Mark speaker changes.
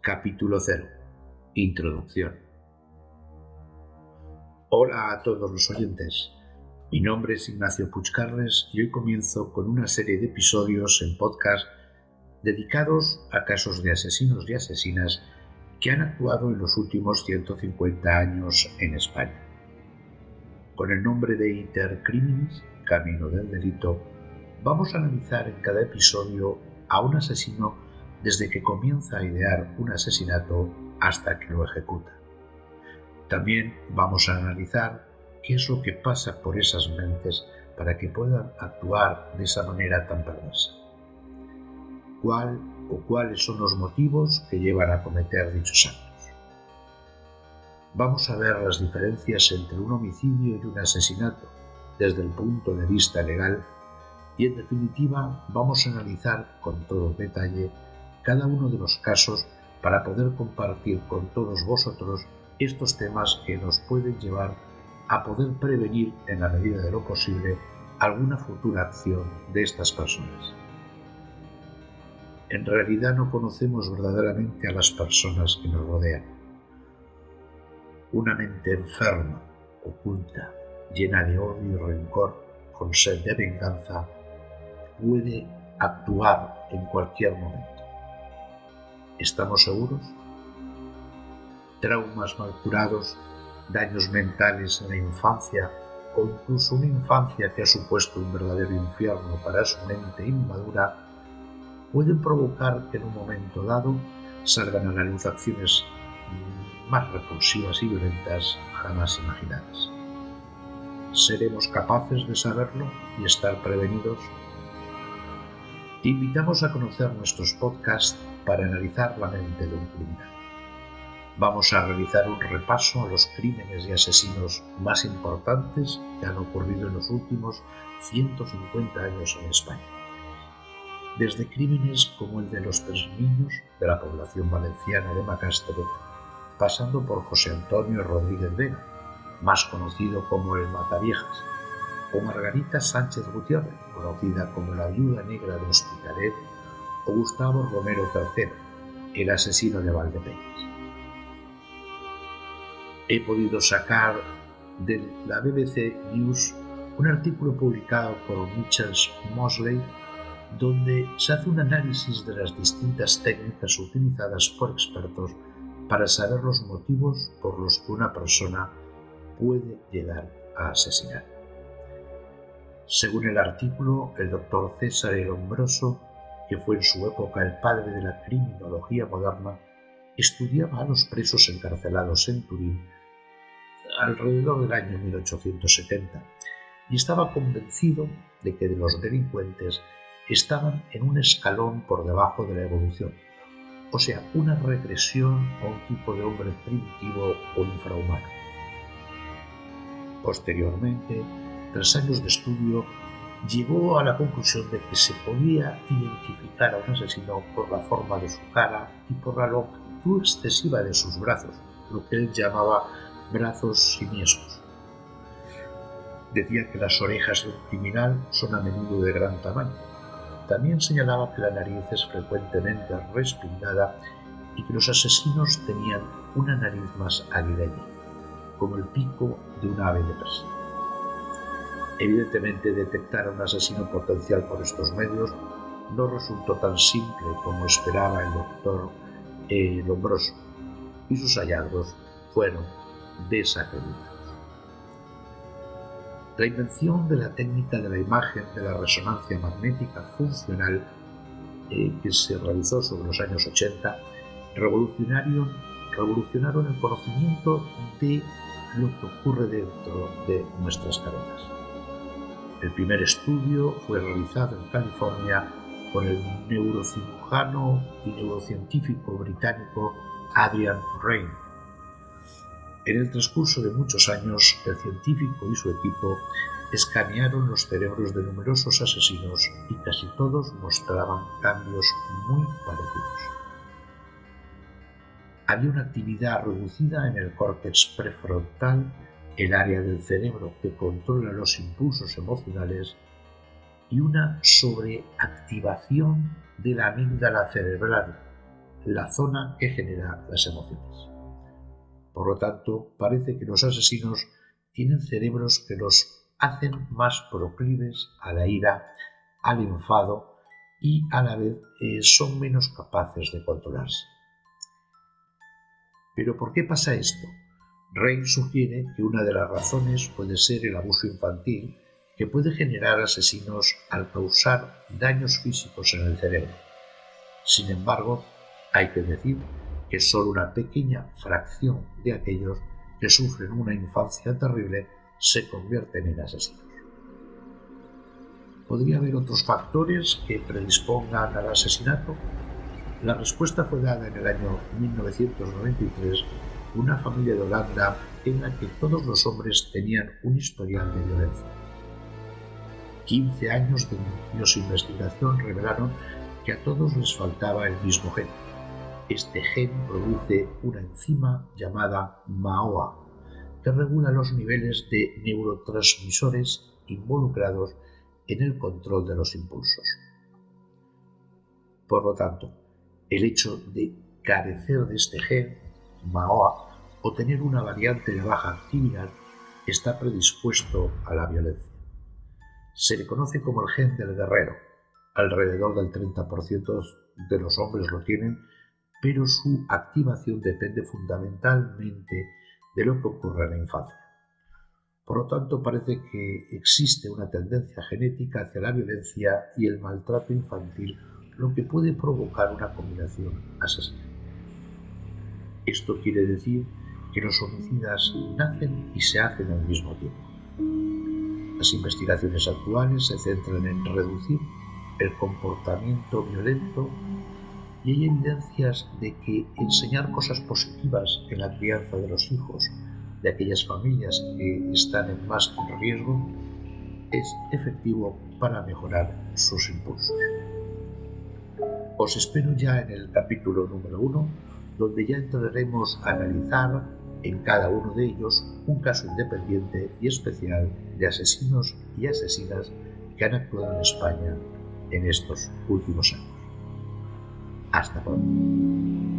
Speaker 1: Capítulo 0. Introducción. Hola a todos los oyentes. Mi nombre es Ignacio Puchcarles y hoy comienzo con una serie de episodios en podcast dedicados a casos de asesinos y asesinas que han actuado en los últimos 150 años en España. Con el nombre de Intercriminis, Camino del Delito, vamos a analizar en cada episodio a un asesino desde que comienza a idear un asesinato hasta que lo ejecuta. También vamos a analizar qué es lo que pasa por esas mentes para que puedan actuar de esa manera tan perversa. ¿Cuál o cuáles son los motivos que llevan a cometer dichos actos? Vamos a ver las diferencias entre un homicidio y un asesinato desde el punto de vista legal y en definitiva vamos a analizar con todo detalle cada uno de los casos para poder compartir con todos vosotros estos temas que nos pueden llevar a poder prevenir en la medida de lo posible alguna futura acción de estas personas. En realidad no conocemos verdaderamente a las personas que nos rodean. Una mente enferma, oculta, llena de odio y rencor, con sed de venganza, puede actuar en cualquier momento. ¿Estamos seguros? Traumas mal curados, daños mentales en la infancia o incluso una infancia que ha supuesto un verdadero infierno para su mente inmadura, pueden provocar que en un momento dado salgan a la luz acciones más repulsivas y violentas jamás imaginadas. ¿Seremos capaces de saberlo y estar prevenidos? Te invitamos a conocer nuestros podcasts para analizar la mente de un criminal. Vamos a realizar un repaso a los crímenes y asesinos más importantes que han ocurrido en los últimos 150 años en España. Desde crímenes como el de los tres niños de la población valenciana de Macastre, pasando por José Antonio Rodríguez Vega, más conocido como el Mataviejas, o Margarita Sánchez Gutiérrez, conocida como la viuda negra de Hospitalet o Gustavo Romero III, el asesino de Valdepeñas. He podido sacar de la BBC News un artículo publicado por Mitchell Mosley donde se hace un análisis de las distintas técnicas utilizadas por expertos para saber los motivos por los que una persona puede llegar a asesinar. Según el artículo, el doctor César Elombroso que fue en su época el padre de la criminología moderna, estudiaba a los presos encarcelados en Turín alrededor del año 1870 y estaba convencido de que los delincuentes estaban en un escalón por debajo de la evolución, o sea, una regresión a un tipo de hombre primitivo o infrahumano. Posteriormente, tras años de estudio, llegó a la conclusión de que se podía identificar a un asesino por la forma de su cara y por la longitud excesiva de sus brazos, lo que él llamaba brazos siniestros. Decía que las orejas de un criminal son a menudo de gran tamaño. También señalaba que la nariz es frecuentemente respingada y que los asesinos tenían una nariz más aguileña, como el pico de un ave de presa. Evidentemente, detectar a un asesino potencial por estos medios no resultó tan simple como esperaba el doctor eh, Lombroso, y sus hallazgos fueron desacreditados. La invención de la técnica de la imagen de la resonancia magnética funcional eh, que se realizó sobre los años 80 revolucionaron, revolucionaron el conocimiento de lo que ocurre dentro de nuestras cabezas. El primer estudio fue realizado en California por el neurocirujano y neurocientífico británico Adrian Rain. En el transcurso de muchos años, el científico y su equipo escanearon los cerebros de numerosos asesinos y casi todos mostraban cambios muy parecidos. Había una actividad reducida en el córtex prefrontal el área del cerebro que controla los impulsos emocionales y una sobreactivación de la amígdala cerebral, la zona que genera las emociones. Por lo tanto, parece que los asesinos tienen cerebros que los hacen más proclives a la ira, al enfado y a la vez eh, son menos capaces de controlarse. Pero ¿por qué pasa esto? Rey sugiere que una de las razones puede ser el abuso infantil que puede generar asesinos al causar daños físicos en el cerebro. Sin embargo, hay que decir que solo una pequeña fracción de aquellos que sufren una infancia terrible se convierten en asesinos. ¿Podría haber otros factores que predispongan al asesinato? La respuesta fue dada en el año 1993 una familia de Holanda en la que todos los hombres tenían un historial de violencia. 15 años de minuciosa investigación revelaron que a todos les faltaba el mismo gen. Este gen produce una enzima llamada MAOA, que regula los niveles de neurotransmisores involucrados en el control de los impulsos. Por lo tanto, el hecho de carecer de este gen, O tener una variante de baja actividad, está predispuesto a la violencia. Se le conoce como el gen del guerrero. Alrededor del 30% de los hombres lo tienen, pero su activación depende fundamentalmente de lo que ocurre en la infancia. Por lo tanto, parece que existe una tendencia genética hacia la violencia y el maltrato infantil, lo que puede provocar una combinación asesina. Esto quiere decir que los homicidas nacen y se hacen al mismo tiempo. Las investigaciones actuales se centran en reducir el comportamiento violento y hay evidencias de que enseñar cosas positivas en la crianza de los hijos de aquellas familias que están en más riesgo es efectivo para mejorar sus impulsos. Os espero ya en el capítulo número uno, donde ya entraremos a analizar en cada uno de ellos un caso independiente y especial de asesinos y asesinas que han actuado en España en estos últimos años. Hasta pronto.